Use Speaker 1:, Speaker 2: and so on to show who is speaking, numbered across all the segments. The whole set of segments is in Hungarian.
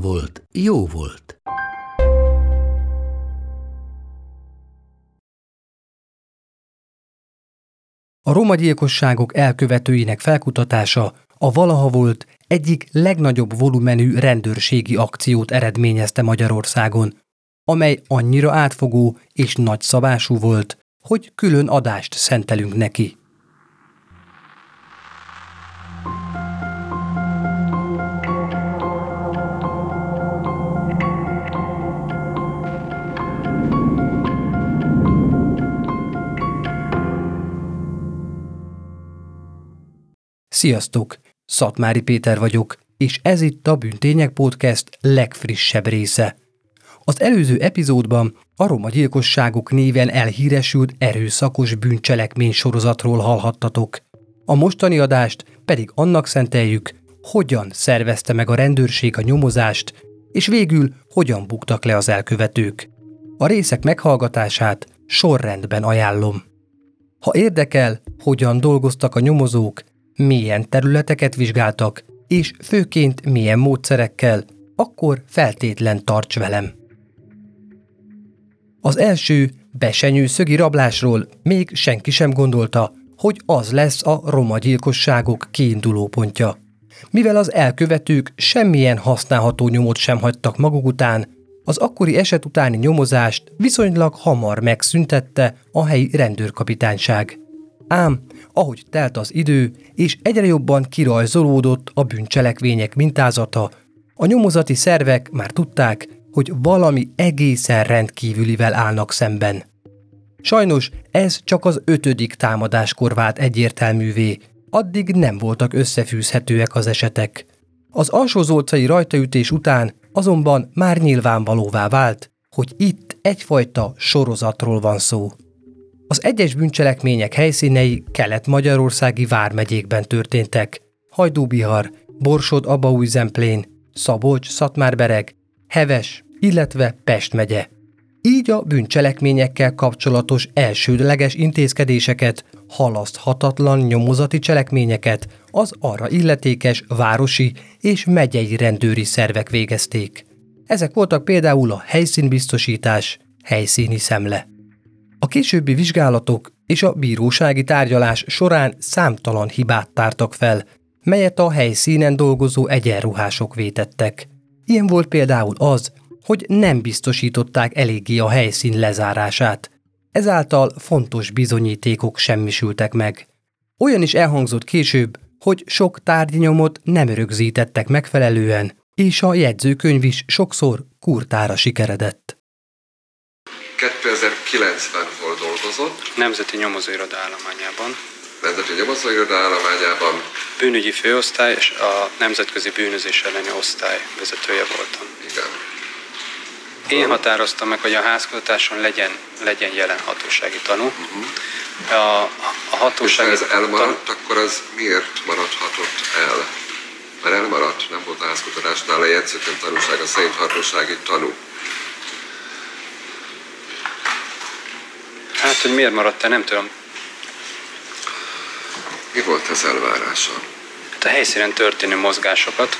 Speaker 1: volt, jó volt.
Speaker 2: A roma gyilkosságok elkövetőinek felkutatása a valaha volt egyik legnagyobb volumenű rendőrségi akciót eredményezte Magyarországon, amely annyira átfogó és nagyszabású volt, hogy külön adást szentelünk neki. Sziasztok! Szatmári Péter vagyok, és ez itt a Bűntények Podcast legfrissebb része. Az előző epizódban a roma gyilkosságok néven elhíresült erőszakos bűncselekmény sorozatról hallhattatok. A mostani adást pedig annak szenteljük, hogyan szervezte meg a rendőrség a nyomozást, és végül hogyan buktak le az elkövetők. A részek meghallgatását sorrendben ajánlom. Ha érdekel, hogyan dolgoztak a nyomozók, milyen területeket vizsgáltak, és főként milyen módszerekkel, akkor feltétlen tarts velem. Az első, besenyő szögi rablásról még senki sem gondolta, hogy az lesz a roma gyilkosságok kiinduló pontja. Mivel az elkövetők semmilyen használható nyomot sem hagytak maguk után, az akkori eset utáni nyomozást viszonylag hamar megszüntette a helyi rendőrkapitányság. Ám, ahogy telt az idő, és egyre jobban kirajzolódott a bűncselekvények mintázata, a nyomozati szervek már tudták, hogy valami egészen rendkívülivel állnak szemben. Sajnos ez csak az ötödik támadáskor vált egyértelművé, addig nem voltak összefűzhetőek az esetek. Az alsózolcai rajtaütés után azonban már nyilvánvalóvá vált, hogy itt egyfajta sorozatról van szó. Az egyes bűncselekmények helyszínei kelet-magyarországi vármegyékben történtek. Hajdúbihar, Borsod, Abaúj-Zemplén, Szabolcs, Szatmárbereg, Heves, illetve Pest megye. Így a bűncselekményekkel kapcsolatos elsődleges intézkedéseket, halaszthatatlan nyomozati cselekményeket az arra illetékes városi és megyei rendőri szervek végezték. Ezek voltak például a helyszínbiztosítás, helyszíni szemle. A későbbi vizsgálatok és a bírósági tárgyalás során számtalan hibát tártak fel, melyet a helyszínen dolgozó egyenruhások vétettek. Ilyen volt például az, hogy nem biztosították eléggé a helyszín lezárását. Ezáltal fontos bizonyítékok semmisültek meg. Olyan is elhangzott később, hogy sok tárgynyomot nem rögzítettek megfelelően, és a jegyzőkönyv is sokszor kurtára sikeredett.
Speaker 3: 2009-ben hol dolgozott?
Speaker 4: Nemzeti Nyomozóiroda állományában.
Speaker 3: Nemzeti Nyomozóiroda állományában.
Speaker 4: Bűnügyi főosztály és a Nemzetközi Bűnözés elleni osztály vezetője voltam.
Speaker 3: Igen.
Speaker 4: Én határoztam meg, hogy a házkutatáson legyen, legyen jelen hatósági tanú. Uh-huh. A, a
Speaker 3: És ha
Speaker 4: hatósági
Speaker 3: ez elmaradt, akkor az miért maradhatott el? Mert elmaradt, nem volt a házkutatásnál a jegyzőkönyv tanúsága szerint hatósági tanú.
Speaker 4: Hát, hogy miért maradt el, nem tudom.
Speaker 3: Mi volt ez elvárása?
Speaker 4: Hát a helyszínen történő mozgásokat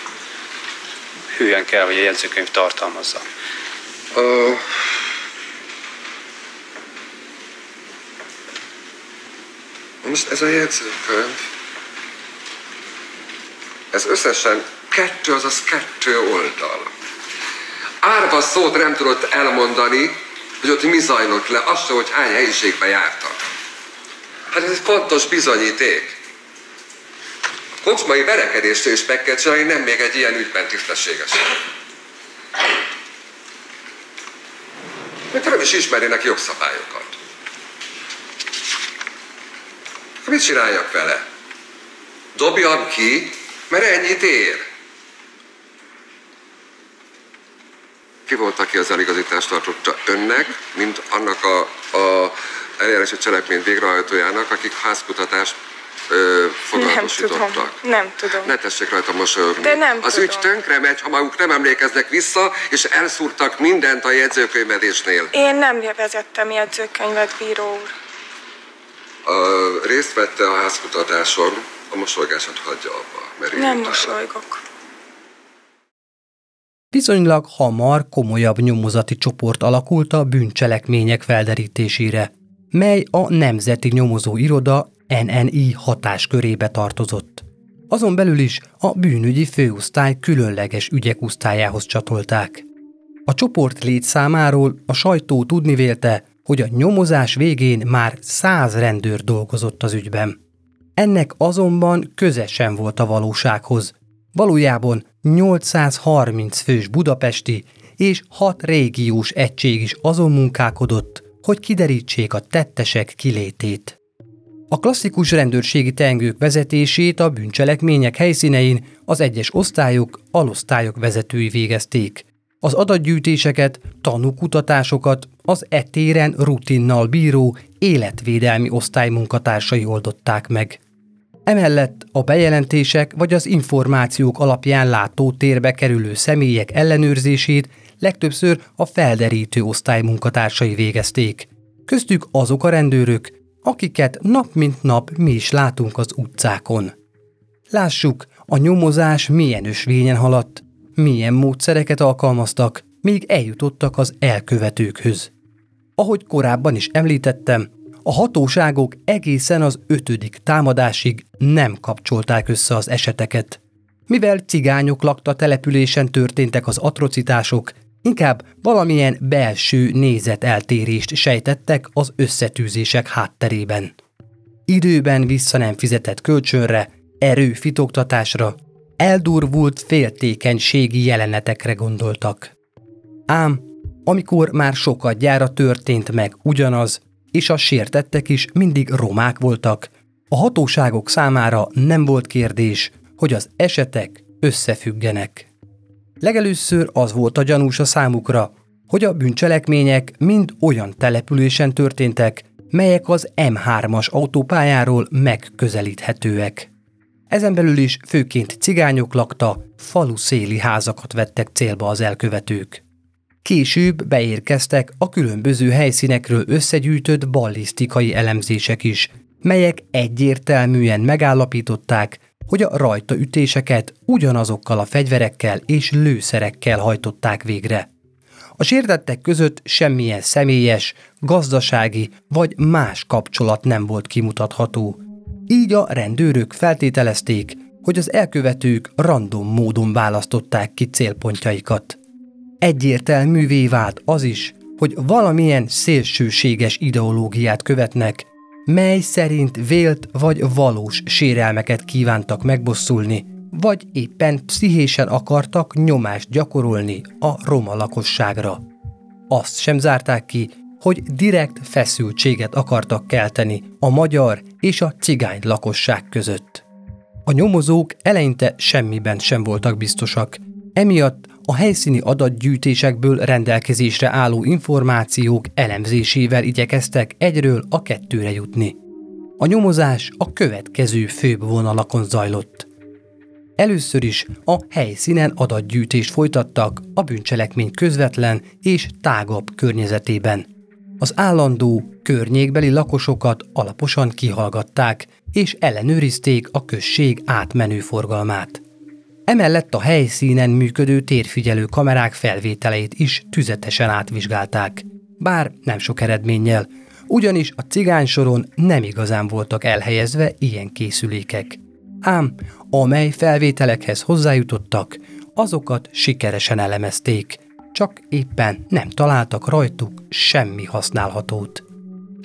Speaker 4: hülyen kell, hogy a jegyzőkönyv tartalmazza.
Speaker 3: Ö, Most ez a jegyzőkönyv, ez összesen kettő, azaz kettő oldal. Árva szót nem tudott elmondani, hogy ott mi zajlott le, azt hogy hány helyiségbe jártak. Hát ez egy fontos bizonyíték. A kocsmai verekedésről is meg kell csinálni, nem még egy ilyen ügyben tisztességesen. Még nem is ismernének jogszabályokat. Mit csináljak vele? Dobjam ki, mert ennyit ér. Ki volt, aki az eligazítást tartotta önnek, mint annak a, a eljárási cselekmény végrehajtójának, akik házkutatást ö, fogalmasítottak.
Speaker 5: Nem tudom. Nem tudom.
Speaker 3: Ne tessék rajta mosolyogni.
Speaker 5: De nem
Speaker 3: Az
Speaker 5: tudom.
Speaker 3: ügy tönkre megy, ha maguk nem emlékeznek vissza, és elszúrtak mindent a jegyzőkönyvedésnél.
Speaker 5: Én nem vezettem jegyzőkönyvet, bíró úr.
Speaker 3: A, részt vette a házkutatáson, a mosolygását hagyja abba, mert
Speaker 5: Nem mosolygok.
Speaker 2: Viszonylag hamar komolyabb nyomozati csoport alakult a bűncselekmények felderítésére, mely a Nemzeti Nyomozó Iroda NNI hatáskörébe tartozott. Azon belül is a bűnügyi főosztály különleges ügyek osztályához csatolták. A csoport létszámáról a sajtó tudni vélte, hogy a nyomozás végén már száz rendőr dolgozott az ügyben. Ennek azonban köze sem volt a valósághoz. Valójában 830 fős budapesti és 6 régiós egység is azon munkálkodott, hogy kiderítsék a tettesek kilétét. A klasszikus rendőrségi teengők vezetését a bűncselekmények helyszínein az egyes osztályok, alosztályok vezetői végezték. Az adatgyűjtéseket, tanúkutatásokat az etéren rutinnal bíró életvédelmi osztály munkatársai oldották meg. Emellett a bejelentések vagy az információk alapján látó térbe kerülő személyek ellenőrzését legtöbbször a felderítő osztály munkatársai végezték. Köztük azok a rendőrök, akiket nap mint nap mi is látunk az utcákon. Lássuk, a nyomozás milyen ösvényen haladt, milyen módszereket alkalmaztak, míg eljutottak az elkövetőkhöz. Ahogy korábban is említettem, a hatóságok egészen az ötödik támadásig nem kapcsolták össze az eseteket. Mivel cigányok lakta településen történtek az atrocitások, inkább valamilyen belső nézeteltérést sejtettek az összetűzések hátterében. Időben vissza nem fizetett kölcsönre, erőfitoktatásra, eldurvult féltékenységi jelenetekre gondoltak. Ám, amikor már sokat gyára történt meg ugyanaz, és a sértettek is mindig romák voltak, a hatóságok számára nem volt kérdés, hogy az esetek összefüggenek. Legelőször az volt a gyanús a számukra, hogy a bűncselekmények mind olyan településen történtek, melyek az M3-as autópályáról megközelíthetőek. Ezen belül is főként cigányok lakta, falu széli házakat vettek célba az elkövetők. Később beérkeztek a különböző helyszínekről összegyűjtött ballisztikai elemzések is, melyek egyértelműen megállapították, hogy a rajtaütéseket ugyanazokkal a fegyverekkel és lőszerekkel hajtották végre. A sértettek között semmilyen személyes, gazdasági vagy más kapcsolat nem volt kimutatható. Így a rendőrök feltételezték, hogy az elkövetők random módon választották ki célpontjaikat. Egyértelművé vált az is, hogy valamilyen szélsőséges ideológiát követnek, mely szerint vélt vagy valós sérelmeket kívántak megbosszulni, vagy éppen pszichésen akartak nyomást gyakorolni a roma lakosságra. Azt sem zárták ki, hogy direkt feszültséget akartak kelteni a magyar és a cigány lakosság között. A nyomozók eleinte semmiben sem voltak biztosak, emiatt a helyszíni adatgyűjtésekből rendelkezésre álló információk elemzésével igyekeztek egyről a kettőre jutni. A nyomozás a következő főbb vonalakon zajlott. Először is a helyszínen adatgyűjtést folytattak a bűncselekmény közvetlen és tágabb környezetében. Az állandó, környékbeli lakosokat alaposan kihallgatták, és ellenőrizték a község átmenő forgalmát. Emellett a helyszínen működő térfigyelő kamerák felvételeit is tüzetesen átvizsgálták. Bár nem sok eredménnyel, ugyanis a cigány soron nem igazán voltak elhelyezve ilyen készülékek. Ám amely felvételekhez hozzájutottak, azokat sikeresen elemezték, csak éppen nem találtak rajtuk semmi használhatót.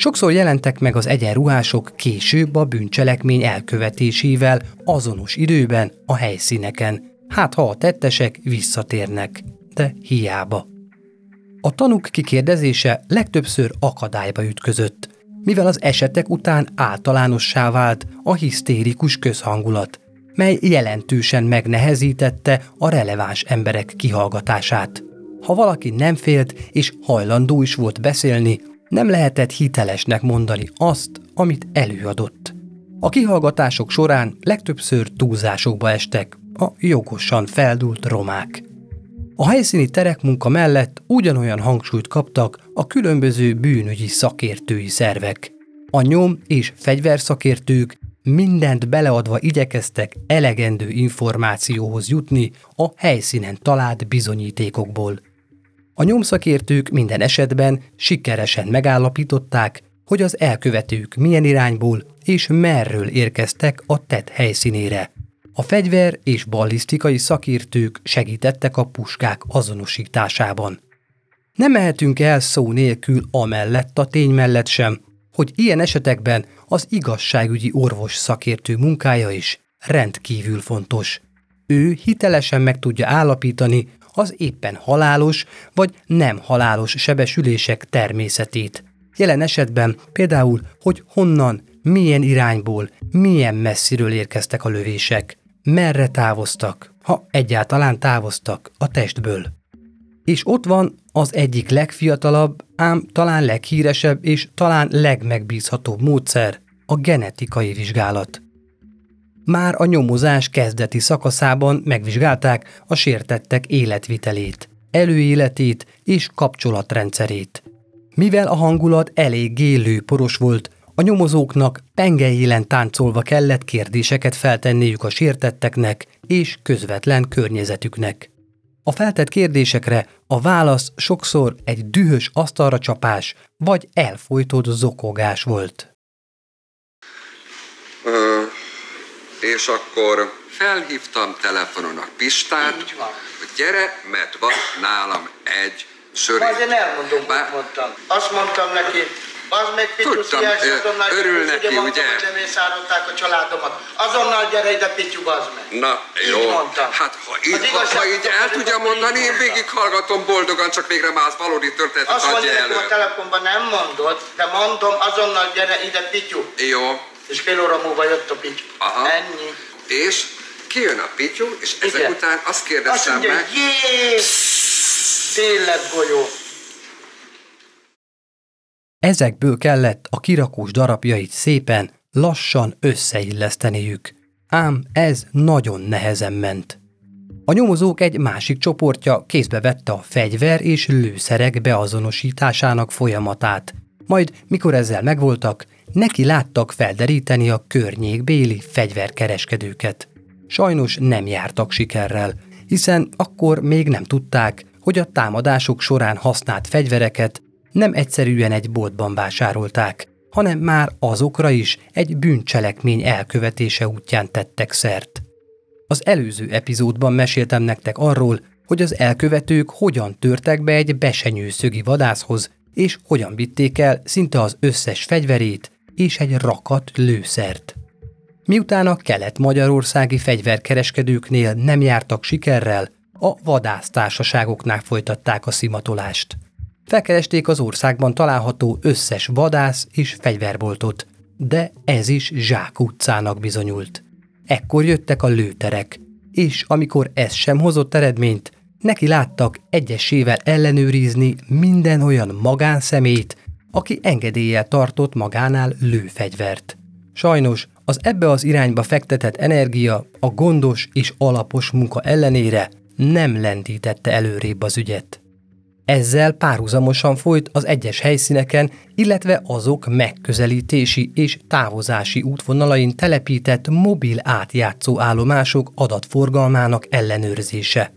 Speaker 2: Sokszor jelentek meg az egyenruhások később a bűncselekmény elkövetésével azonos időben a helyszíneken, hát ha a tettesek visszatérnek, de hiába. A tanúk kikérdezése legtöbbször akadályba ütközött, mivel az esetek után általánossá vált a hisztérikus közhangulat, mely jelentősen megnehezítette a releváns emberek kihallgatását. Ha valaki nem félt és hajlandó is volt beszélni, nem lehetett hitelesnek mondani azt, amit előadott. A kihallgatások során legtöbbször túlzásokba estek a jogosan feldult romák. A helyszíni terekmunka mellett ugyanolyan hangsúlyt kaptak a különböző bűnügyi szakértői szervek. A nyom és fegyverszakértők mindent beleadva igyekeztek elegendő információhoz jutni a helyszínen talált bizonyítékokból. A nyomszakértők minden esetben sikeresen megállapították, hogy az elkövetők milyen irányból és merről érkeztek a tett helyszínére. A fegyver és ballisztikai szakértők segítettek a puskák azonosításában. Nem mehetünk el szó nélkül amellett a tény mellett sem, hogy ilyen esetekben az igazságügyi orvos szakértő munkája is rendkívül fontos. Ő hitelesen meg tudja állapítani az éppen halálos vagy nem halálos sebesülések természetét. Jelen esetben például, hogy honnan, milyen irányból, milyen messziről érkeztek a lövések, merre távoztak, ha egyáltalán távoztak a testből. És ott van az egyik legfiatalabb, ám talán leghíresebb és talán legmegbízhatóbb módszer, a genetikai vizsgálat. Már a nyomozás kezdeti szakaszában megvizsgálták a sértettek életvitelét, előéletét és kapcsolatrendszerét. Mivel a hangulat eléggé lőporos volt, a nyomozóknak pengejélen táncolva kellett kérdéseket feltenniük a sértetteknek és közvetlen környezetüknek. A feltett kérdésekre a válasz sokszor egy dühös asztalra csapás vagy elfolytott zokogás volt.
Speaker 3: Ö, és akkor felhívtam telefonon a Pistát, hogy gyere, mert van nálam egy sörét.
Speaker 6: Azért elmondom,
Speaker 3: Bár-
Speaker 6: mondtam. Azt mondtam neki, az meg Pityus azonnal
Speaker 3: örül neki,
Speaker 6: ugye? mondtam,
Speaker 3: ugye?
Speaker 6: hogy lemészárolták a családomat. Azonnal gyere ide, Pityu, az meg.
Speaker 3: Na,
Speaker 6: Így
Speaker 3: jó.
Speaker 6: mondtam.
Speaker 3: Hát, ha így, ha, ha így el tudja mondani, én végighallgatom boldogan, csak végre már az valódi történetet
Speaker 6: Azt mondja
Speaker 3: adja
Speaker 6: nekem
Speaker 3: elő.
Speaker 6: a telefonban nem mondod, de mondom, azonnal gyere ide, Pityu.
Speaker 3: Jó.
Speaker 6: És fél óra múlva jött a Pityu.
Speaker 3: Aha.
Speaker 6: Ennyi.
Speaker 3: És kijön a Pityu, és ezek
Speaker 6: Igen.
Speaker 3: után azt
Speaker 6: Azt
Speaker 3: kérdeztem
Speaker 6: mondja,
Speaker 3: meg,
Speaker 6: jé, tényleg golyó.
Speaker 2: Ezekből kellett a kirakós darabjait szépen, lassan összeilleszteniük. Ám ez nagyon nehezen ment. A nyomozók egy másik csoportja kézbe vette a fegyver és lőszerek beazonosításának folyamatát. Majd, mikor ezzel megvoltak, neki láttak felderíteni a környékbéli fegyverkereskedőket. Sajnos nem jártak sikerrel, hiszen akkor még nem tudták, hogy a támadások során használt fegyvereket nem egyszerűen egy boltban vásárolták, hanem már azokra is egy bűncselekmény elkövetése útján tettek szert. Az előző epizódban meséltem nektek arról, hogy az elkövetők hogyan törtek be egy besenyőszögi vadászhoz, és hogyan vitték el szinte az összes fegyverét és egy rakat lőszert. Miután a kelet-magyarországi fegyverkereskedőknél nem jártak sikerrel, a vadásztársaságoknál folytatták a szimatolást. Felkeresték az országban található összes vadász és fegyverboltot, de ez is Zsák utcának bizonyult. Ekkor jöttek a lőterek, és amikor ez sem hozott eredményt, neki láttak egyesével ellenőrizni minden olyan magánszemét, aki engedéllyel tartott magánál lőfegyvert. Sajnos az ebbe az irányba fektetett energia a gondos és alapos munka ellenére nem lendítette előrébb az ügyet. Ezzel párhuzamosan folyt az egyes helyszíneken, illetve azok megközelítési és távozási útvonalain telepített mobil átjátszó állomások adatforgalmának ellenőrzése.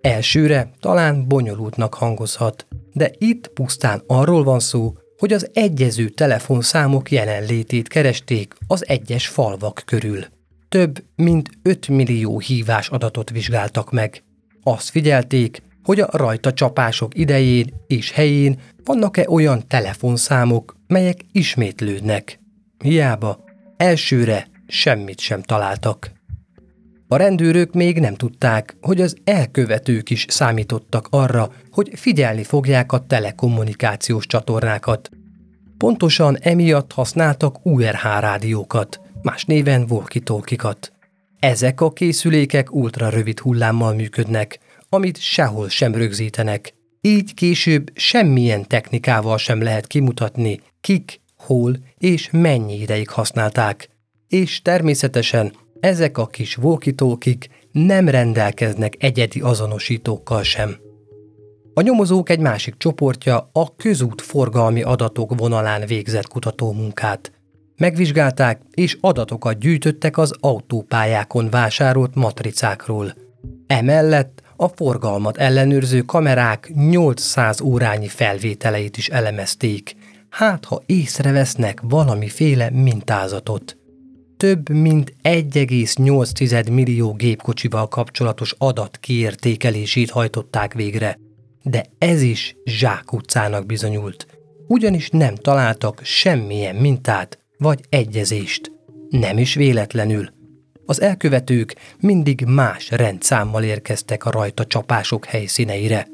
Speaker 2: Elsőre talán bonyolultnak hangozhat, de itt pusztán arról van szó, hogy az egyező telefonszámok jelenlétét keresték az egyes falvak körül. Több mint 5 millió hívás adatot vizsgáltak meg. Azt figyelték, hogy a rajta csapások idején és helyén vannak-e olyan telefonszámok, melyek ismétlődnek. Hiába, elsőre semmit sem találtak. A rendőrök még nem tudták, hogy az elkövetők is számítottak arra, hogy figyelni fogják a telekommunikációs csatornákat. Pontosan emiatt használtak URH rádiókat, más néven walkie Ezek a készülékek ultrarövid hullámmal működnek, amit sehol sem rögzítenek. Így később semmilyen technikával sem lehet kimutatni, kik, hol és mennyi ideig használták. És természetesen ezek a kis walkie nem rendelkeznek egyedi azonosítókkal sem. A nyomozók egy másik csoportja a közút forgalmi adatok vonalán végzett kutatómunkát. Megvizsgálták és adatokat gyűjtöttek az autópályákon vásárolt matricákról. Emellett a forgalmat ellenőrző kamerák 800 órányi felvételeit is elemezték, hát ha észrevesznek valamiféle mintázatot. Több mint 1,8 millió gépkocsival kapcsolatos adat kiértékelését hajtották végre, de ez is zsákutcának bizonyult, ugyanis nem találtak semmilyen mintát vagy egyezést. Nem is véletlenül. Az elkövetők mindig más rendszámmal érkeztek a rajta csapások helyszíneire.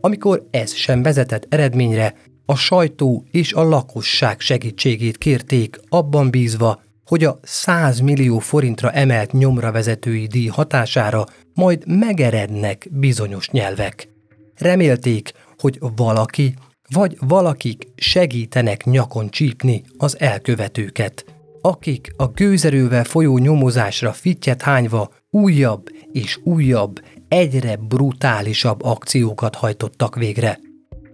Speaker 2: Amikor ez sem vezetett eredményre, a sajtó és a lakosság segítségét kérték, abban bízva, hogy a 100 millió forintra emelt nyomra vezetői díj hatására majd megerednek bizonyos nyelvek. Remélték, hogy valaki vagy valakik segítenek nyakon csípni az elkövetőket, akik a gőzerővel folyó nyomozásra fittyet hányva újabb és újabb, egyre brutálisabb akciókat hajtottak végre.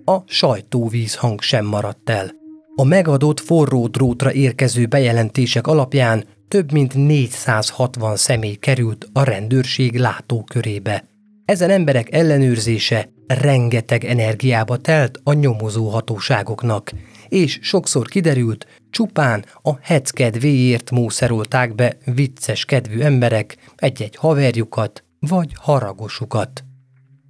Speaker 2: A sajtóvíz hang sem maradt el. A megadott forró drótra érkező bejelentések alapján több mint 460 személy került a rendőrség látókörébe. Ezen emberek ellenőrzése rengeteg energiába telt a nyomozó hatóságoknak, és sokszor kiderült, csupán a hec kedvéért mószerolták be vicces kedvű emberek egy-egy haverjukat vagy haragosukat.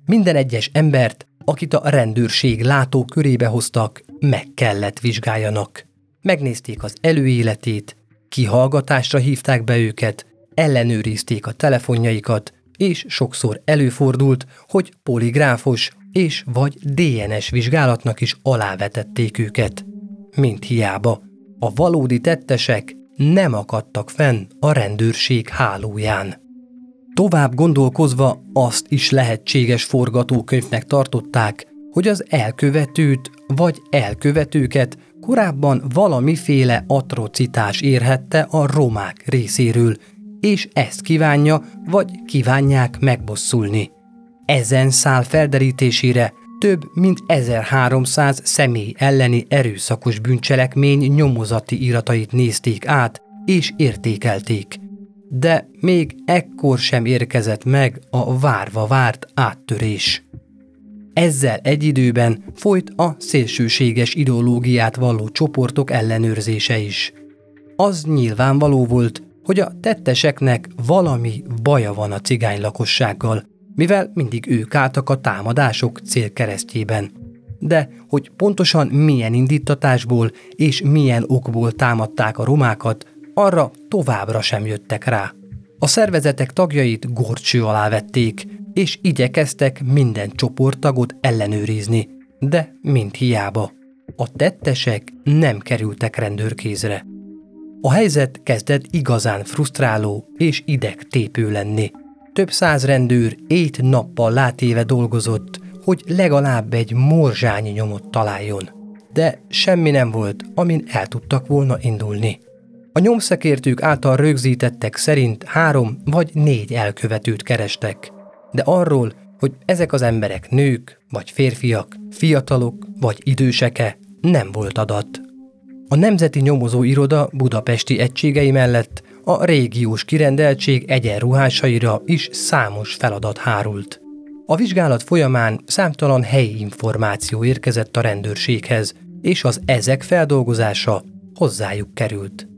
Speaker 2: Minden egyes embert, akit a rendőrség látó körébe hoztak, meg kellett vizsgáljanak. Megnézték az előéletét, kihallgatásra hívták be őket, ellenőrizték a telefonjaikat, és sokszor előfordult, hogy poligráfos és vagy DNS vizsgálatnak is alávetették őket. Mint hiába, a valódi tettesek nem akadtak fenn a rendőrség hálóján. Tovább gondolkozva azt is lehetséges forgatókönyvnek tartották, hogy az elkövetőt vagy elkövetőket korábban valamiféle atrocitás érhette a romák részéről, és ezt kívánja vagy kívánják megbosszulni. Ezen szál felderítésére több mint 1300 személy elleni erőszakos bűncselekmény nyomozati iratait nézték át és értékelték. De még ekkor sem érkezett meg a várva várt áttörés. Ezzel egy időben folyt a szélsőséges ideológiát valló csoportok ellenőrzése is. Az nyilvánvaló volt, hogy a tetteseknek valami baja van a cigány lakossággal, mivel mindig ők álltak a támadások célkeresztjében. De hogy pontosan milyen indítatásból és milyen okból támadták a romákat, arra továbbra sem jöttek rá. A szervezetek tagjait gorcső alá vették, és igyekeztek minden csoporttagot ellenőrizni, de mind hiába. A tettesek nem kerültek rendőrkézre. A helyzet kezdett igazán frusztráló és idegtépő lenni. Több száz rendőr ét nappal látéve dolgozott, hogy legalább egy morzsányi nyomot találjon. De semmi nem volt, amin el tudtak volna indulni. A nyomszekértők által rögzítettek szerint három vagy négy elkövetőt kerestek. De arról, hogy ezek az emberek nők, vagy férfiak, fiatalok, vagy időseke, nem volt adat. A Nemzeti Nyomozó Iroda budapesti egységei mellett a régiós kirendeltség egyenruhásaira is számos feladat hárult. A vizsgálat folyamán számtalan helyi információ érkezett a rendőrséghez, és az ezek feldolgozása hozzájuk került.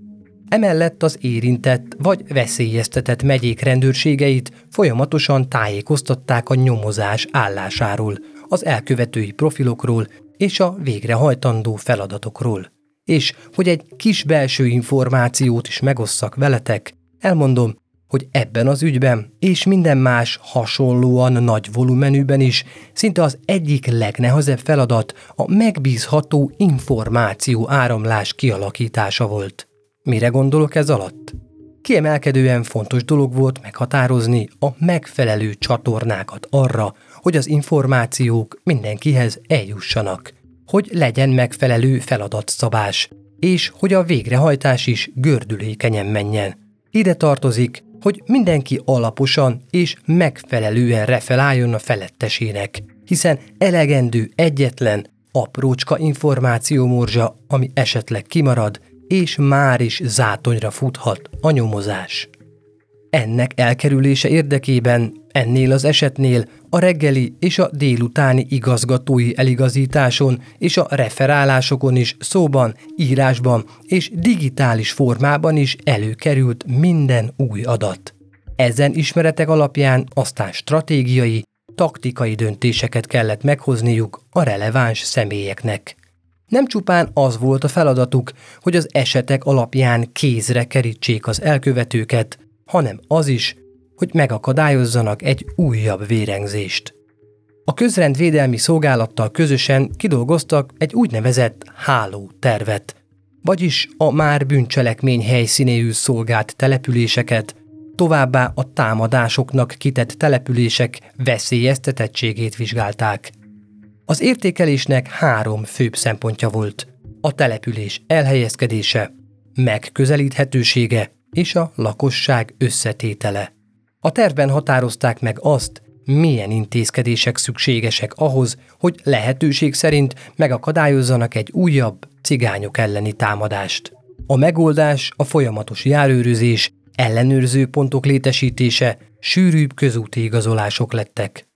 Speaker 2: Emellett az érintett vagy veszélyeztetett megyék rendőrségeit folyamatosan tájékoztatták a nyomozás állásáról, az elkövetői profilokról és a végrehajtandó feladatokról és hogy egy kis belső információt is megosszak veletek, elmondom, hogy ebben az ügyben és minden más hasonlóan nagy volumenűben is szinte az egyik legnehezebb feladat a megbízható információ áramlás kialakítása volt. Mire gondolok ez alatt? Kiemelkedően fontos dolog volt meghatározni a megfelelő csatornákat arra, hogy az információk mindenkihez eljussanak, hogy legyen megfelelő feladatszabás, és hogy a végrehajtás is gördülékenyen menjen. Ide tartozik, hogy mindenki alaposan és megfelelően refeláljon a felettesének, hiszen elegendő egyetlen, aprócska információmorzsa, ami esetleg kimarad, és már is zátonyra futhat a nyomozás. Ennek elkerülése érdekében ennél az esetnél a reggeli és a délutáni igazgatói eligazításon és a referálásokon is szóban, írásban és digitális formában is előkerült minden új adat. Ezen ismeretek alapján aztán stratégiai, taktikai döntéseket kellett meghozniuk a releváns személyeknek. Nem csupán az volt a feladatuk, hogy az esetek alapján kézre kerítsék az elkövetőket, hanem az is, hogy megakadályozzanak egy újabb vérengzést. A közrendvédelmi szolgálattal közösen kidolgoztak egy úgynevezett háló tervet, vagyis a már bűncselekmény helyszínéül szolgált településeket, továbbá a támadásoknak kitett települések veszélyeztetettségét vizsgálták. Az értékelésnek három főbb szempontja volt. A település elhelyezkedése, megközelíthetősége és a lakosság összetétele. A tervben határozták meg azt, milyen intézkedések szükségesek ahhoz, hogy lehetőség szerint megakadályozzanak egy újabb cigányok elleni támadást. A megoldás a folyamatos járőrözés, ellenőrző pontok létesítése, sűrűbb közúti igazolások lettek.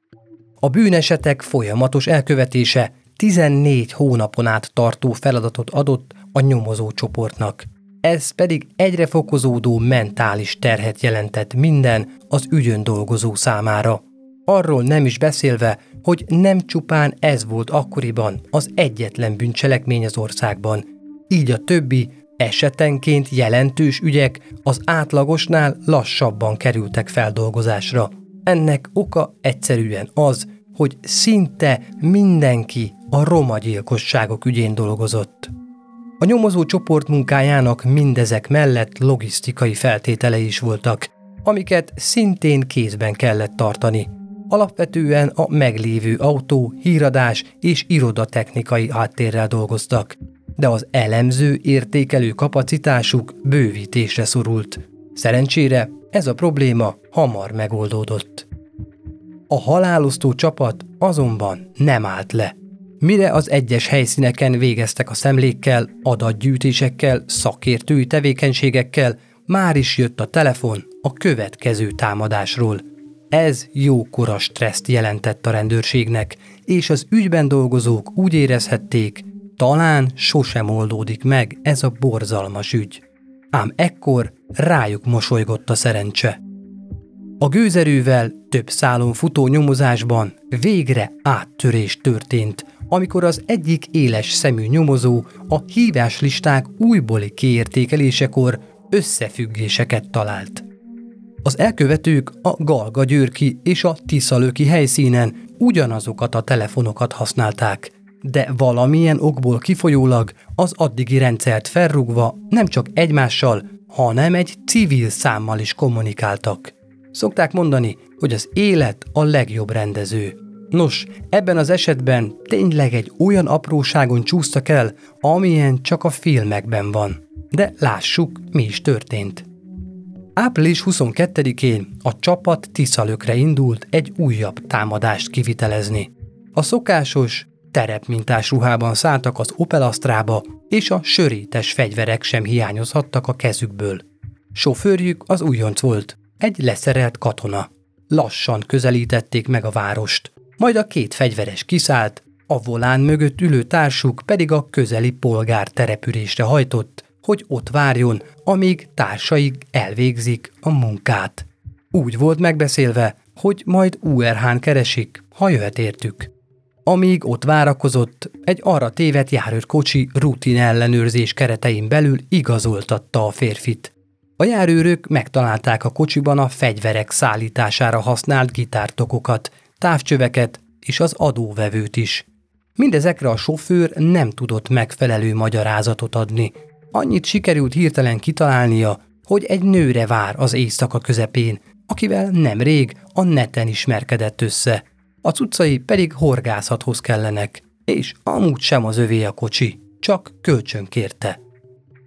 Speaker 2: A bűnesetek folyamatos elkövetése 14 hónapon át tartó feladatot adott a nyomozó csoportnak. Ez pedig egyre fokozódó mentális terhet jelentett minden az ügyön dolgozó számára. Arról nem is beszélve, hogy nem csupán ez volt akkoriban az egyetlen bűncselekmény az országban. Így a többi, esetenként jelentős ügyek az átlagosnál lassabban kerültek feldolgozásra. Ennek oka egyszerűen az, hogy szinte mindenki a roma gyilkosságok ügyén dolgozott. A nyomozó csoport munkájának mindezek mellett logisztikai feltételei is voltak, amiket szintén kézben kellett tartani. Alapvetően a meglévő autó, híradás és irodatechnikai háttérrel dolgoztak, de az elemző értékelő kapacitásuk bővítésre szorult. Szerencsére ez a probléma hamar megoldódott. A halálosztó csapat azonban nem állt le. Mire az egyes helyszíneken végeztek a szemlékkel, adatgyűjtésekkel, szakértői tevékenységekkel, már is jött a telefon a következő támadásról. Ez jókora stresszt jelentett a rendőrségnek, és az ügyben dolgozók úgy érezhették, talán sosem oldódik meg ez a borzalmas ügy. Ám ekkor rájuk mosolygott a szerencse. A gőzerővel több szálon futó nyomozásban végre áttörés történt, amikor az egyik éles szemű nyomozó a híváslisták újbóli kiértékelésekor összefüggéseket talált. Az elkövetők a Galga Györki és a Tiszalöki helyszínen ugyanazokat a telefonokat használták, de valamilyen okból kifolyólag az addigi rendszert felrúgva nem csak egymással, hanem egy civil számmal is kommunikáltak. Szokták mondani, hogy az élet a legjobb rendező. Nos, ebben az esetben tényleg egy olyan apróságon csúsztak el, amilyen csak a filmekben van. De lássuk, mi is történt. Április 22-én a csapat Tiszalökre indult egy újabb támadást kivitelezni. A szokásos, terepmintás ruhában szálltak az Opel Astrába, és a sörétes fegyverek sem hiányozhattak a kezükből. Sofőrjük az újonc volt, egy leszerelt katona. Lassan közelítették meg a várost. Majd a két fegyveres kiszállt, a volán mögött ülő társuk pedig a közeli polgár terepülésre hajtott, hogy ott várjon, amíg társaik elvégzik a munkát. Úgy volt megbeszélve, hogy majd URH-n keresik, ha jöhet értük. Amíg ott várakozott, egy arra tévedt járőrkocsi rutin ellenőrzés keretein belül igazoltatta a férfit. A járőrök megtalálták a kocsiban a fegyverek szállítására használt gitártokokat, távcsöveket és az adóvevőt is. Mindezekre a sofőr nem tudott megfelelő magyarázatot adni. Annyit sikerült hirtelen kitalálnia, hogy egy nőre vár az éjszaka közepén, akivel nemrég a neten ismerkedett össze. A cuccai pedig horgászathoz kellenek, és amúgy sem az övé a kocsi, csak kölcsön kérte.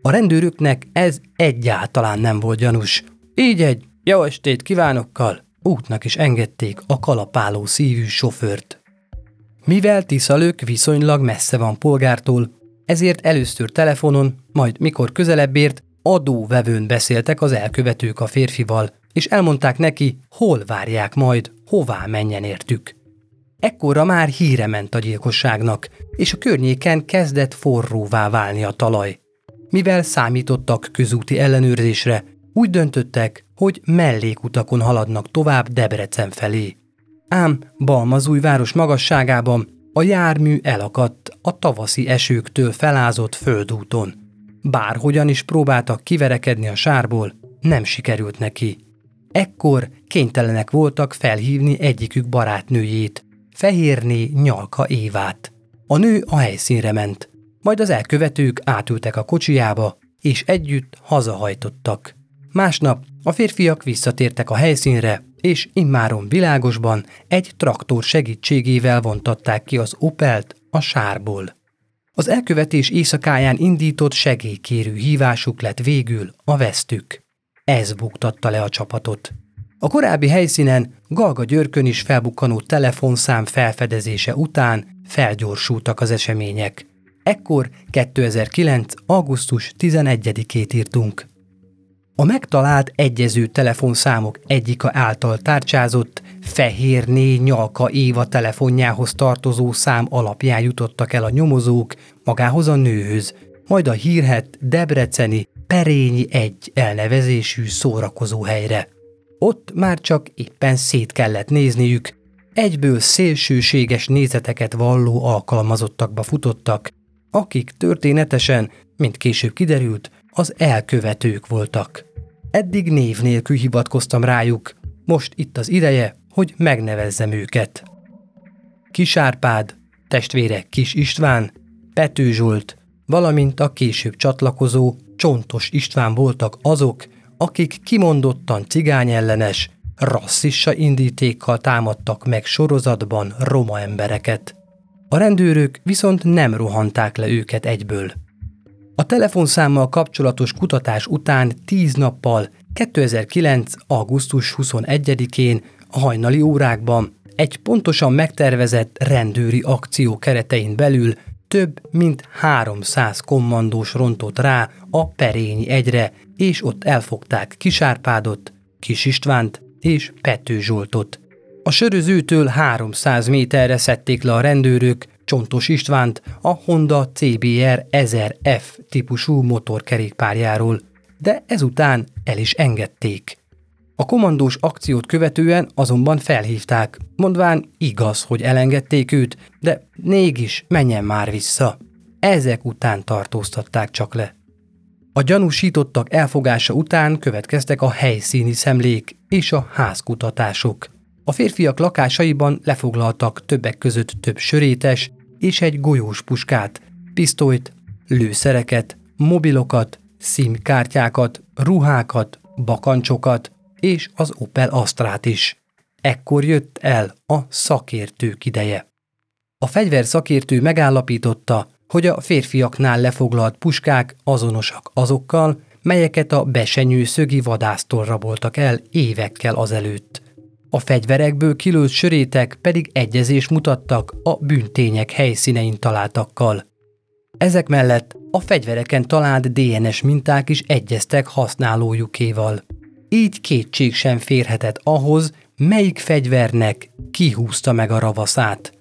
Speaker 2: A rendőröknek ez egyáltalán nem volt gyanús, így egy jó estét kívánokkal útnak is engedték a kalapáló szívű sofőrt. Mivel Tiszalők viszonylag messze van polgártól, ezért először telefonon, majd mikor közelebb ért, adóvevőn beszéltek az elkövetők a férfival, és elmondták neki, hol várják majd, hová menjen értük. Ekkora már híre ment a gyilkosságnak, és a környéken kezdett forróvá válni a talaj. Mivel számítottak közúti ellenőrzésre, úgy döntöttek, hogy mellékutakon haladnak tovább Debrecen felé. Ám Balmazújváros magasságában a jármű elakadt a tavaszi esőktől felázott földúton. Bárhogyan is próbáltak kiverekedni a sárból, nem sikerült neki. Ekkor kénytelenek voltak felhívni egyikük barátnőjét, Fehérné Nyalka Évát. A nő a helyszínre ment, majd az elkövetők átültek a kocsijába, és együtt hazahajtottak. Másnap a férfiak visszatértek a helyszínre, és immáron világosban egy traktor segítségével vontatták ki az Opelt a sárból. Az elkövetés éjszakáján indított segélykérő hívásuk lett végül a vesztük. Ez buktatta le a csapatot. A korábbi helyszínen Galga Györkön is felbukkanó telefonszám felfedezése után felgyorsultak az események. Ekkor 2009. augusztus 11-ét írtunk. A megtalált egyező telefonszámok egyika által tárcsázott Fehérné Nyalka Éva telefonjához tartozó szám alapján jutottak el a nyomozók magához a nőhöz, majd a hírhet Debreceni Perényi egy elnevezésű szórakozó helyre. Ott már csak éppen szét kellett nézniük, egyből szélsőséges nézeteket valló alkalmazottakba futottak, akik történetesen, mint később kiderült, az elkövetők voltak. Eddig név nélkül hivatkoztam rájuk, most itt az ideje, hogy megnevezzem őket. Kis Árpád, testvére Kis István, Pető Zsolt, valamint a később csatlakozó Csontos István voltak azok, akik kimondottan cigányellenes, rasszissa indítékkal támadtak meg sorozatban roma embereket. A rendőrök viszont nem rohanták le őket egyből. A telefonszámmal kapcsolatos kutatás után tíz nappal 2009. augusztus 21-én a hajnali órákban egy pontosan megtervezett rendőri akció keretein belül több mint 300 kommandós rontott rá a Perényi egyre, és ott elfogták Kisárpádot, Kis Istvánt és Pető Zsoltot. A sörözőtől 300 méterre szedték le a rendőrök Csontos Istvánt a Honda CBR 1000F típusú motorkerékpárjáról, de ezután el is engedték. A komandós akciót követően azonban felhívták, mondván igaz, hogy elengedték őt, de mégis menjen már vissza. Ezek után tartóztatták csak le. A gyanúsítottak elfogása után következtek a helyszíni szemlék és a házkutatások. A férfiak lakásaiban lefoglaltak többek között több sörétes és egy golyós puskát, pisztolyt, lőszereket, mobilokat, színkártyákat, ruhákat, bakancsokat és az Opel Astrát is. Ekkor jött el a szakértők ideje. A fegyver szakértő megállapította, hogy a férfiaknál lefoglalt puskák azonosak azokkal, melyeket a besenyő szögi vadásztól raboltak el évekkel azelőtt. A fegyverekből kilőtt sörétek pedig egyezés mutattak a bűntények helyszínein találtakkal. Ezek mellett a fegyvereken talált DNS minták is egyeztek használójukéval. Így kétség sem férhetett ahhoz, melyik fegyvernek kihúzta meg a ravaszát.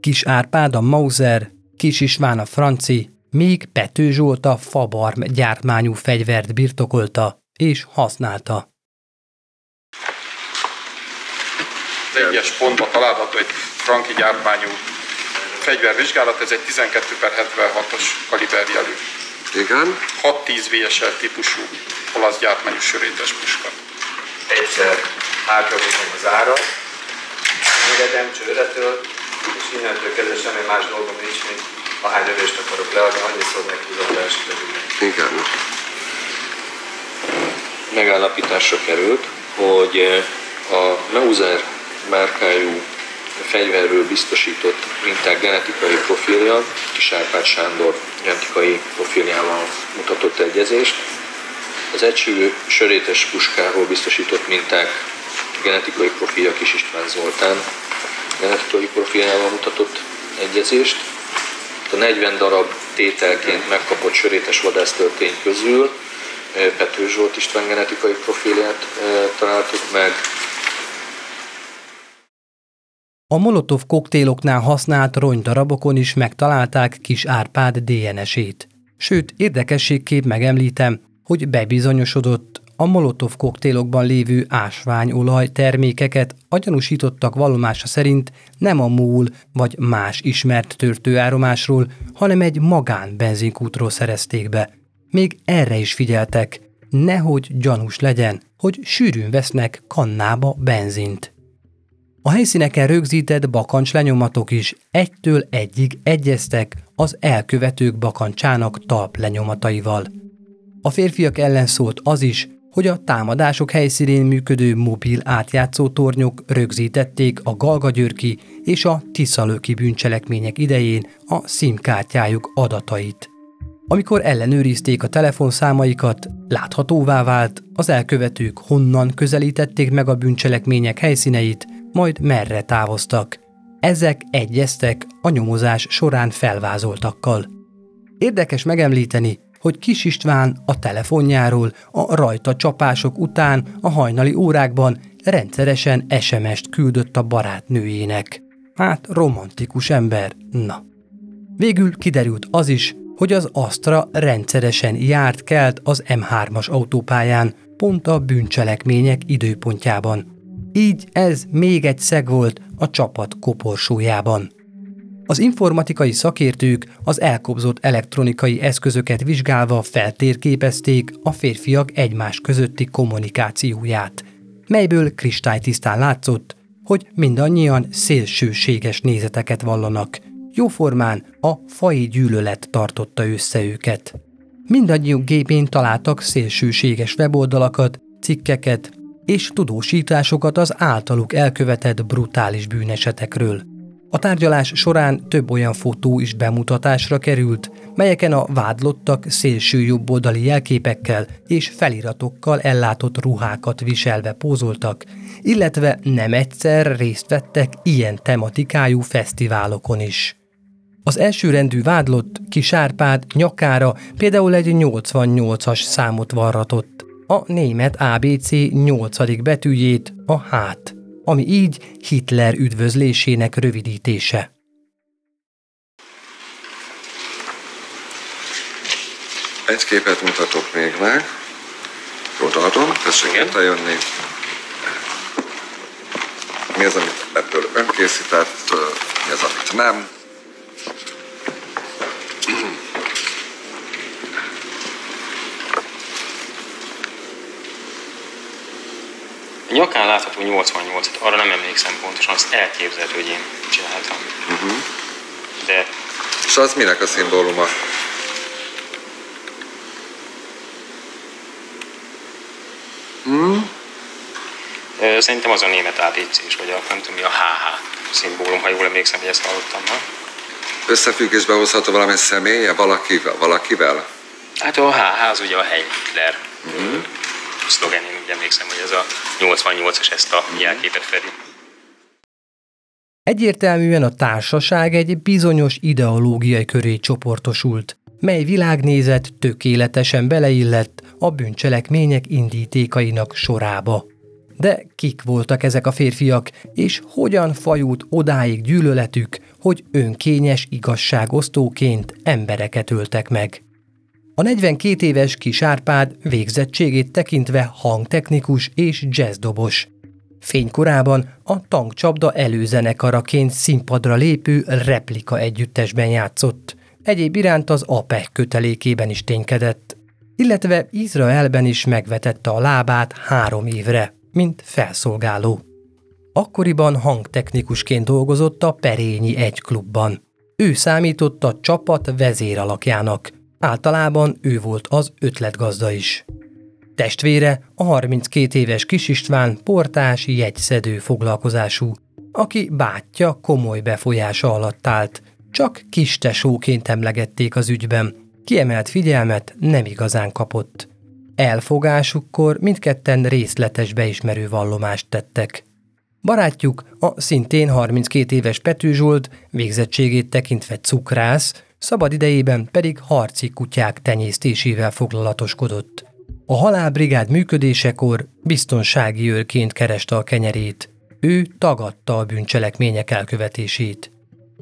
Speaker 2: Kis Árpád a Mauser, Kis István a Franci, míg Pető Zsolt a Fabarm gyártmányú fegyvert birtokolta és használta.
Speaker 7: Az egyes pontban található egy franki gyártmányú fegyvervizsgálat, ez egy 12 per 76-os kaliberjelű.
Speaker 3: Igen.
Speaker 7: 6-10 VSL típusú olasz gyártmányú sörétes puska.
Speaker 8: Egyszer hátravétem az ára, engedem csőretől, és innentől kezdve semmi más dolgom nincs, mint ahány lövést akarok leadni, annyiszor meghúzom a belső
Speaker 3: Igen.
Speaker 9: megállapításra került, hogy a Mauser márkájú fegyverről biztosított minták genetikai profilja Kis Árpád Sándor genetikai profiljával mutatott egyezést. Az egysülő sörétes puskáról biztosított minták genetikai profilja Kis István Zoltán genetikai profiljával mutatott egyezést. A 40 darab tételként megkapott sörétes vadásztörtény közül Pető Zsolt István genetikai profilját találtuk meg,
Speaker 2: a Molotov koktéloknál használt ronydarabokon is megtalálták kis Árpád DNS-ét. Sőt, érdekességképp megemlítem, hogy bebizonyosodott, a Molotov koktélokban lévő ásványolaj termékeket agyanúsítottak vallomása szerint nem a múl vagy más ismert törtőáromásról, hanem egy magán benzinkútról szerezték be. Még erre is figyeltek, nehogy gyanús legyen, hogy sűrűn vesznek kannába benzint. A helyszíneken rögzített bakancs lenyomatok is egytől egyig egyeztek az elkövetők bakancsának talp lenyomataival. A férfiak ellen szólt az is, hogy a támadások helyszínén működő mobil átjátszó tornyok rögzítették a Galgagyörki és a Tiszalöki bűncselekmények idején a szimkártyájuk adatait. Amikor ellenőrizték a telefonszámaikat, láthatóvá vált, az elkövetők honnan közelítették meg a bűncselekmények helyszíneit, majd merre távoztak. Ezek egyeztek a nyomozás során felvázoltakkal. Érdekes megemlíteni, hogy Kis István a telefonjáról a rajta csapások után a hajnali órákban rendszeresen SMS-t küldött a barátnőjének. Hát romantikus ember, na. Végül kiderült az is, hogy az Astra rendszeresen járt kelt az M3-as autópályán, pont a bűncselekmények időpontjában. Így ez még egy szeg volt a csapat koporsójában. Az informatikai szakértők az elkobzott elektronikai eszközöket vizsgálva feltérképezték a férfiak egymás közötti kommunikációját, melyből kristálytisztán látszott, hogy mindannyian szélsőséges nézeteket vallanak. Jóformán a fai gyűlölet tartotta össze őket. Mindannyiuk gépén találtak szélsőséges weboldalakat, cikkeket, és tudósításokat az általuk elkövetett brutális bűnesetekről. A tárgyalás során több olyan fotó is bemutatásra került, melyeken a vádlottak szélső jobboldali jelképekkel és feliratokkal ellátott ruhákat viselve pózoltak, illetve nem egyszer részt vettek ilyen tematikájú fesztiválokon is. Az elsőrendű vádlott Kisárpád nyakára például egy 88-as számot varratott, a német ABC 8. betűjét, a hát, ami így Hitler üdvözlésének rövidítése.
Speaker 3: Egy képet mutatok még meg. Odaadom, tessék jönni. Mi az, amit ebből önkészített, mi az, amit nem.
Speaker 10: Nyakán látható 88 et arra nem emlékszem pontosan, azt elképzelhető, hogy én csináltam. Uh-huh. De...
Speaker 3: És az minek a szimbóluma?
Speaker 10: Hmm? Szerintem az a német abc is, vagy a nem tudom mi a HH szimbólum, ha jól emlékszem, hogy ezt hallottam. Ha?
Speaker 3: Összefüggésbe hozható valami személye valakivel? valakivel?
Speaker 10: Hát a HH az ugye a hely Hitler. Szlogen, én úgy emlékszem, hogy ez a 88-as ezt a jelképet fedi.
Speaker 2: Egyértelműen a társaság egy bizonyos ideológiai köré csoportosult, mely világnézet tökéletesen beleillett a bűncselekmények indítékainak sorába. De kik voltak ezek a férfiak, és hogyan fajult odáig gyűlöletük, hogy önkényes igazságosztóként embereket öltek meg? A 42 éves kis Árpád végzettségét tekintve hangtechnikus és jazzdobos. Fénykorában a tankcsapda előzenekaraként színpadra lépő replika együttesben játszott. Egyéb iránt az APEC kötelékében is ténykedett, illetve Izraelben is megvetette a lábát három évre, mint felszolgáló. Akkoriban hangtechnikusként dolgozott a Perényi egy klubban. Ő számított a csapat vezéralakjának – Általában ő volt az ötletgazda is. Testvére a 32 éves Kis István portás jegyszedő foglalkozású, aki bátyja komoly befolyása alatt állt, csak kis tesóként emlegették az ügyben, kiemelt figyelmet nem igazán kapott. Elfogásukkor mindketten részletes beismerő vallomást tettek. Barátjuk, a szintén 32 éves Pető Zsolt, végzettségét tekintve cukrász, szabad idejében pedig harci kutyák tenyésztésével foglalatoskodott. A halálbrigád működésekor biztonsági őrként kereste a kenyerét. Ő tagadta a bűncselekmények elkövetését.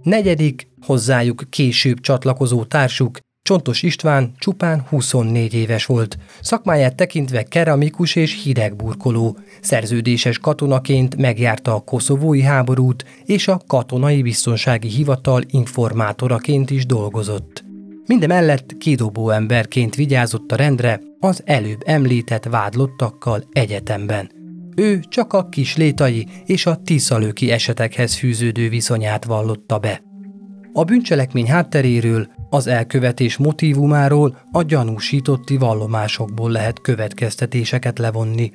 Speaker 2: Negyedik, hozzájuk később csatlakozó társuk, Csontos István csupán 24 éves volt, szakmáját tekintve keramikus és hidegburkoló, szerződéses katonaként megjárta a koszovói háborút, és a katonai biztonsági hivatal informátoraként is dolgozott. Mindemellett kidobó emberként vigyázott a rendre az előbb említett vádlottakkal egyetemben. Ő csak a kislétai és a tiszalőki esetekhez fűződő viszonyát vallotta be. A bűncselekmény hátteréről, az elkövetés motivumáról a gyanúsítotti vallomásokból lehet következtetéseket levonni.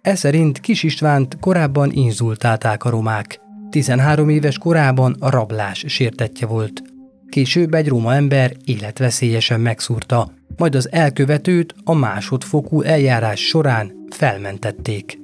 Speaker 2: Ez szerint Kis Istvánt korábban inzultálták a romák. 13 éves korában a rablás sértetje volt. Később egy roma ember életveszélyesen megszúrta, majd az elkövetőt a másodfokú eljárás során felmentették.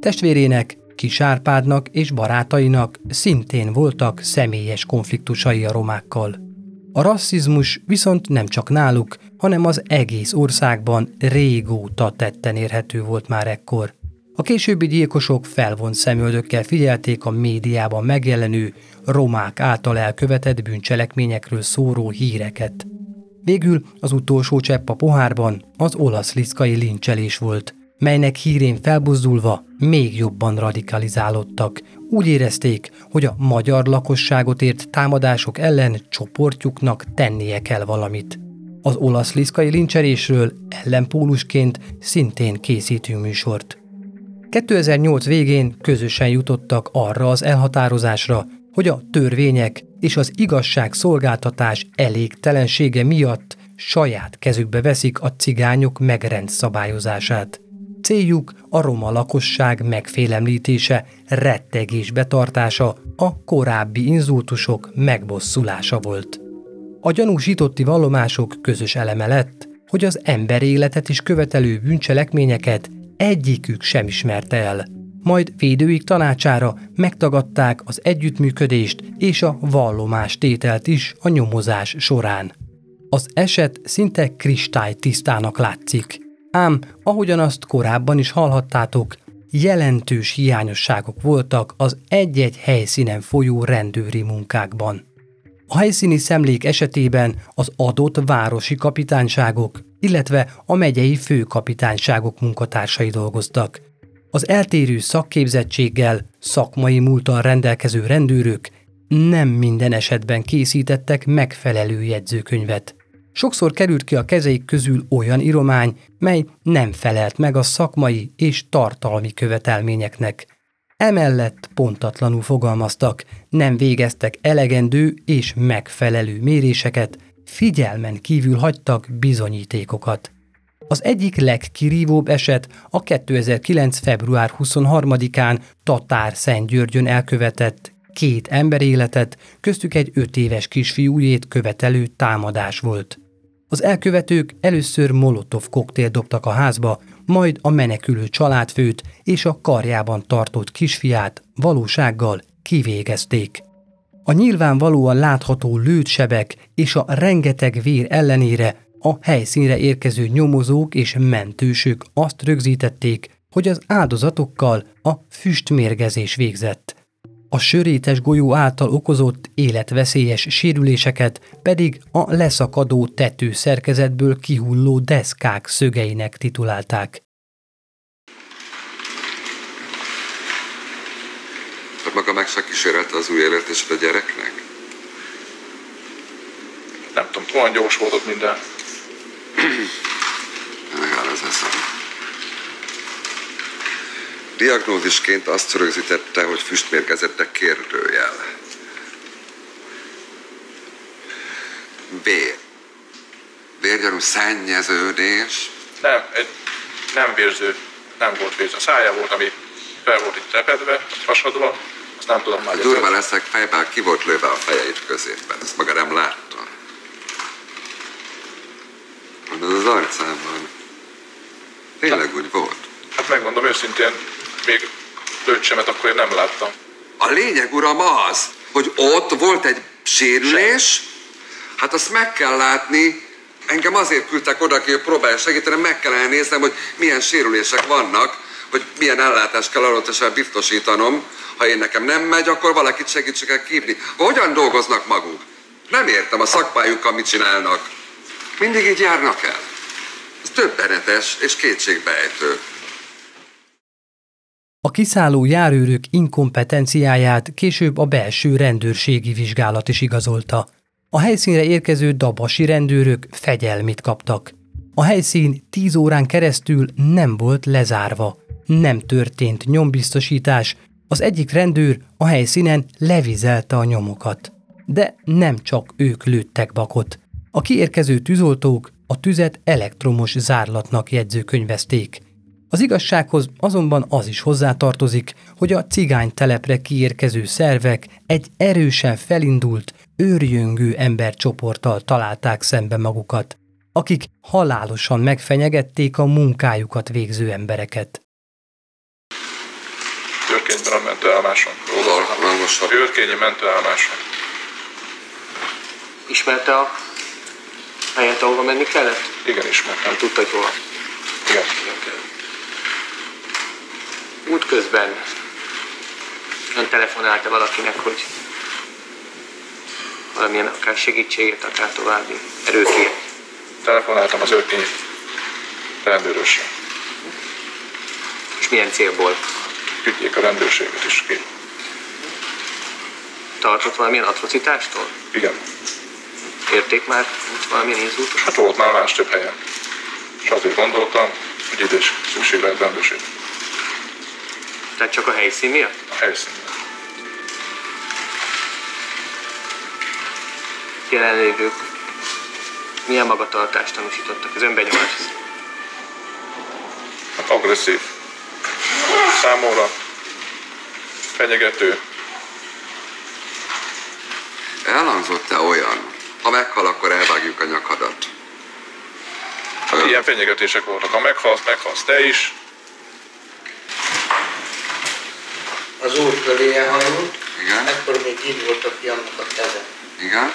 Speaker 2: Testvérének, Kis Árpádnak és barátainak szintén voltak személyes konfliktusai a romákkal. A rasszizmus viszont nem csak náluk, hanem az egész országban régóta tetten érhető volt már ekkor. A későbbi gyilkosok felvont szemöldökkel figyelték a médiában megjelenő romák által elkövetett bűncselekményekről szóró híreket. Végül az utolsó csepp a pohárban az olasz liszkai lincselés volt, melynek hírén felbuzdulva még jobban radikalizálódtak. Úgy érezték, hogy a magyar lakosságot ért támadások ellen csoportjuknak tennie kell valamit. Az olasz liszkai lincselésről ellenpólusként szintén készítünk műsort. 2008 végén közösen jutottak arra az elhatározásra, hogy a törvények és az igazságszolgáltatás elégtelensége miatt saját kezükbe veszik a cigányok megrend szabályozását. Céljuk a roma lakosság megfélemlítése, rettegés betartása, a korábbi inzultusok megbosszulása volt. A gyanúsítotti vallomások közös eleme lett, hogy az ember életet is követelő bűncselekményeket egyikük sem ismerte el. Majd védőik tanácsára megtagadták az együttműködést és a vallomás tételt is a nyomozás során. Az eset szinte kristálytisztának látszik. Ám, ahogyan azt korábban is hallhattátok, jelentős hiányosságok voltak az egy-egy helyszínen folyó rendőri munkákban. A helyszíni szemlék esetében az adott városi kapitányságok, illetve a megyei főkapitányságok munkatársai dolgoztak. Az eltérő szakképzettséggel, szakmai múltal rendelkező rendőrök nem minden esetben készítettek megfelelő jegyzőkönyvet. Sokszor került ki a kezeik közül olyan iromány, mely nem felelt meg a szakmai és tartalmi követelményeknek. Emellett pontatlanul fogalmaztak, nem végeztek elegendő és megfelelő méréseket, figyelmen kívül hagytak bizonyítékokat. Az egyik legkirívóbb eset a 2009. február 23-án Tatár Györgyön elkövetett két ember életet, köztük egy öt éves kisfiújét követelő támadás volt. Az elkövetők először molotov koktél dobtak a házba, majd a menekülő családfőt és a karjában tartott kisfiát valósággal kivégezték. A nyilvánvalóan látható lőtsebek és a rengeteg vér ellenére a helyszínre érkező nyomozók és mentősök azt rögzítették, hogy az áldozatokkal a füstmérgezés végzett a sörétes golyó által okozott életveszélyes sérüléseket pedig a leszakadó tető szerkezetből kihulló deszkák szögeinek titulálták.
Speaker 3: Tehát maga meg se kísérlte az új életést a gyereknek?
Speaker 7: Nem tudom, olyan gyors volt ott minden.
Speaker 3: Megáll az eszem. Diagnózisként azt rögzítette, hogy füstmérgezettek kérdőjel. B. Vérgyanú szennyeződés.
Speaker 7: Nem, egy nem vérző, nem volt vérző. A szája volt, ami fel volt itt repedve, hasadva, azt nem tudom már.
Speaker 3: Durva leszek fejben, ki volt lőve a feje itt középen. Ezt maga nem látta. Mondod, az arcán van. Tényleg úgy volt.
Speaker 7: Hát megmondom őszintén, még lőcsemet akkor én nem láttam.
Speaker 3: A lényeg, uram, az, hogy ott volt egy sérülés, hát azt meg kell látni, engem azért küldtek oda, hogy próbálja segíteni, meg kellene néznem, hogy milyen sérülések vannak, hogy milyen ellátást kell adott biztosítanom. Ha én nekem nem megy, akkor valakit segítsek el kívni. Hogyan dolgoznak maguk? Nem értem a szakmájukkal mit csinálnak. Mindig így járnak el. Ez többenetes és kétségbeejtő.
Speaker 2: A kiszálló járőrök inkompetenciáját később a belső rendőrségi vizsgálat is igazolta. A helyszínre érkező dabasi rendőrök fegyelmit kaptak. A helyszín tíz órán keresztül nem volt lezárva. Nem történt nyombiztosítás, az egyik rendőr a helyszínen levizelte a nyomokat. De nem csak ők lőttek bakot. A kiérkező tűzoltók a tüzet elektromos zárlatnak jegyzőkönyvezték – az igazsághoz azonban az is hozzátartozik, hogy a cigány telepre kiérkező szervek egy erősen felindult, őrjöngő embercsoporttal találták szembe magukat, akik halálosan megfenyegették a munkájukat végző embereket.
Speaker 7: Őrkényben a mentőállomáson. Őrkényi mentőállomáson.
Speaker 8: Ismerte a helyet, ahova menni kellett?
Speaker 7: Igen, ismertem.
Speaker 8: Nem tudta, hogy hova.
Speaker 7: Igen.
Speaker 8: Útközben ön telefonálta valakinek, hogy valamilyen akár segítséget, akár további erőkért.
Speaker 7: Telefonáltam az őrkény rendőrösre.
Speaker 8: És milyen célból?
Speaker 7: Küldjék a rendőrséget is ki.
Speaker 8: Tartott valamilyen atrocitástól?
Speaker 7: Igen.
Speaker 8: Érték már hogy valamilyen inzultus?
Speaker 7: Hát volt már más több helyen. És azért gondoltam, hogy ide is szükség lehet rendőrség.
Speaker 8: Tehát csak a helyszín miatt?
Speaker 7: A helyszín.
Speaker 8: Jelenlévők milyen magatartást tanúsítottak az önbenyomás?
Speaker 7: Hát agresszív. Számomra fenyegető.
Speaker 3: Elhangzott-e olyan, ha meghal, akkor elvágjuk a nyakadat?
Speaker 7: Hát ilyen fenyegetések voltak. Ha meghalsz, meghalsz te is.
Speaker 6: Az úr fölé elhajult,
Speaker 3: Igen.
Speaker 6: ekkor még így volt a fiamnak a keze.
Speaker 3: Igen?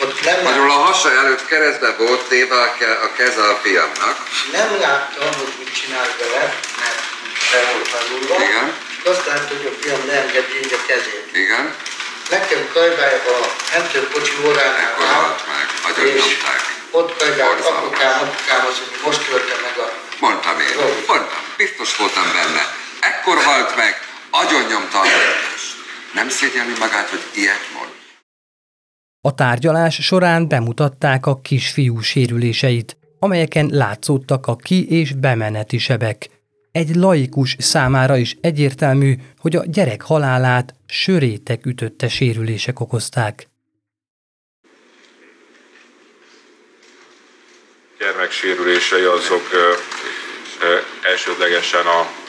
Speaker 6: Ott nem,
Speaker 3: Magyarul a hasa előtt keresztbe volt téve a, ke- a keze a fiamnak.
Speaker 6: nem láttam, hogy mit csinál vele, mert fel volt hajulva.
Speaker 3: Igen.
Speaker 6: És azt látta, hogy a fiam nem engedi így a kezét.
Speaker 3: Igen?
Speaker 6: Nekem kajbájba a mentőkocsi óránál
Speaker 3: Ekkor halt meg, agyon
Speaker 6: és
Speaker 3: nyomták.
Speaker 6: ott kajbált apukám, apukám az, hogy most tölte meg a...
Speaker 3: Mondtam én. Mondtam. Biztos voltam benne. Ekkor halt meg, agyon nyomta a. Nem szégyelni magát, hogy ilyet mond.
Speaker 2: A tárgyalás során bemutatták a kisfiú sérüléseit, amelyeken látszódtak a ki- és bemeneti sebek. Egy laikus számára is egyértelmű, hogy a gyerek halálát sörétek ütötte sérülések okozták.
Speaker 11: gyermek sérülései azok ö, ö, elsődlegesen a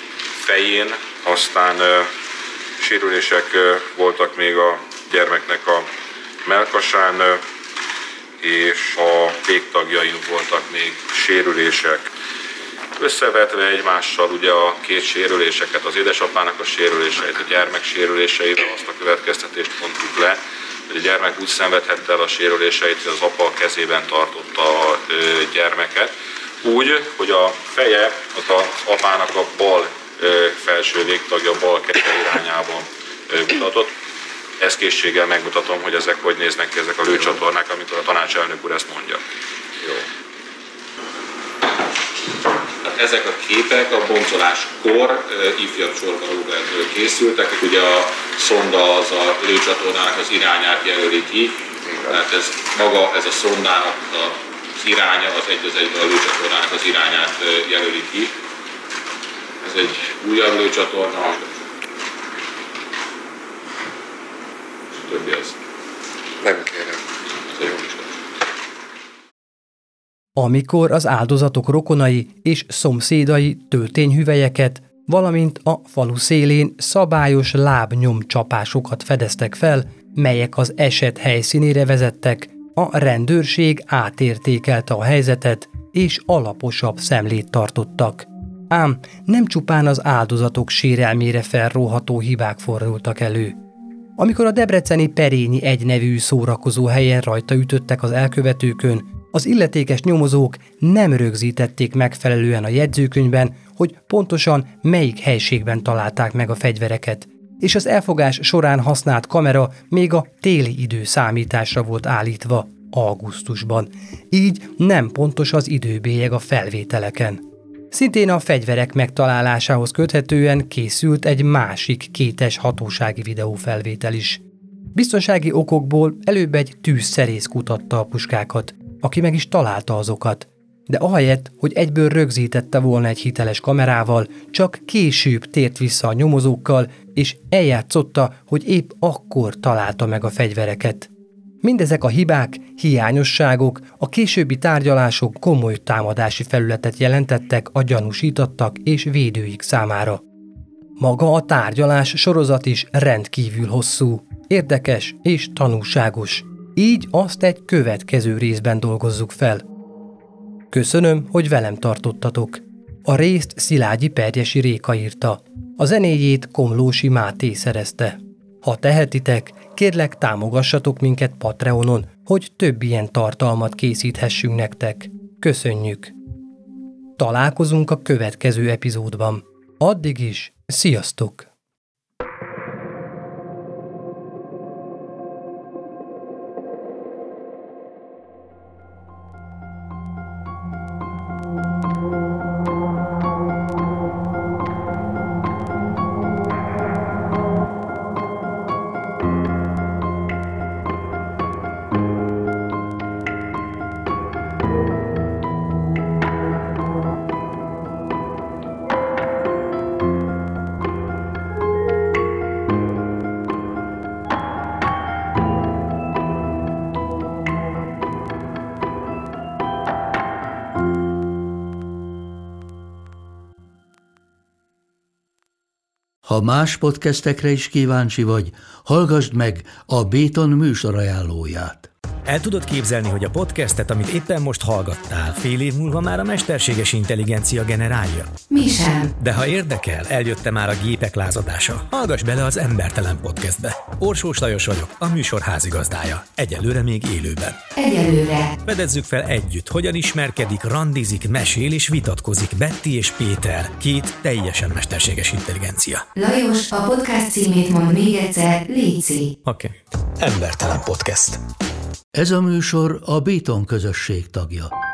Speaker 11: fején, aztán sérülések voltak még a gyermeknek a melkasán, és a végtagjain voltak még sérülések. Összevetve egymással ugye a két sérüléseket, az édesapának a sérüléseit, a gyermek sérüléseivel azt a következtetést mondtuk le, hogy a gyermek úgy szenvedhette el a sérüléseit, hogy az apa a kezében tartotta a gyermeket, úgy, hogy a feje az az apának a bal felső végtagja bal keze irányában mutatott. Ezt készséggel megmutatom, hogy ezek hogy néznek ki ezek a lőcsatornák, amikor a tanácselnök úr ezt mondja. Jó.
Speaker 12: Tehát ezek a képek a boncoláskor ifjabb Csorba Robertről készültek, ugye a szonda az a lőcsatornának az irányát jelöli ki, tehát ez maga, ez a szondának az iránya, az egy az egyben a lőcsatornának az irányát jelöli ki. Ez egy újabb lőcsatorna, és a többi az,
Speaker 3: Nem kérem.
Speaker 2: amikor az áldozatok rokonai és szomszédai töltényhüvelyeket, valamint a falu szélén szabályos lábnyomcsapásokat fedeztek fel, melyek az eset helyszínére vezettek, a rendőrség átértékelte a helyzetet, és alaposabb szemlét tartottak. Ám nem csupán az áldozatok sérelmére felróható hibák fordultak elő. Amikor a debreceni Perényi egy nevű szórakozó helyen rajta ütöttek az elkövetőkön, az illetékes nyomozók nem rögzítették megfelelően a jegyzőkönyvben, hogy pontosan melyik helységben találták meg a fegyvereket, és az elfogás során használt kamera még a téli idő számításra volt állítva, augusztusban, így nem pontos az időbélyeg a felvételeken. Szintén a fegyverek megtalálásához köthetően készült egy másik kétes hatósági videófelvétel is. Biztonsági okokból előbb egy tűzszerész kutatta a puskákat, aki meg is találta azokat, de ahelyett, hogy egyből rögzítette volna egy hiteles kamerával, csak később tért vissza a nyomozókkal, és eljátszotta, hogy épp akkor találta meg a fegyvereket. Mindezek a hibák, hiányosságok, a későbbi tárgyalások komoly támadási felületet jelentettek a gyanúsítottak és védőik számára. Maga a tárgyalás sorozat is rendkívül hosszú, érdekes és tanulságos. Így azt egy következő részben dolgozzuk fel. Köszönöm, hogy velem tartottatok. A részt Szilágyi Perjesi Réka írta. A zenéjét Komlósi Máté szerezte. Ha tehetitek, kérlek támogassatok minket Patreonon, hogy több ilyen tartalmat készíthessünk nektek. Köszönjük! Találkozunk a következő epizódban. Addig is, sziasztok!
Speaker 1: Más podcastekre is kíváncsi vagy, hallgassd meg a Béton műsor ajánlóját.
Speaker 13: El tudod képzelni, hogy a podcastet, amit éppen most hallgattál, fél év múlva már a mesterséges intelligencia generálja?
Speaker 14: Mi sem.
Speaker 13: De ha érdekel, eljött már a gépek lázadása. Hallgass bele az Embertelen podcastbe. Orsós Lajos vagyok, a műsor házigazdája. Egyelőre még élőben.
Speaker 14: Egyelőre.
Speaker 13: Fedezzük fel együtt, hogyan ismerkedik, randizik, mesél és vitatkozik Betty és Péter, két teljesen mesterséges intelligencia.
Speaker 14: Lajos, a podcast címét mond még egyszer, Léci.
Speaker 13: Oké. Okay. Embertelen podcast.
Speaker 1: Ez a műsor a Béton közösség tagja.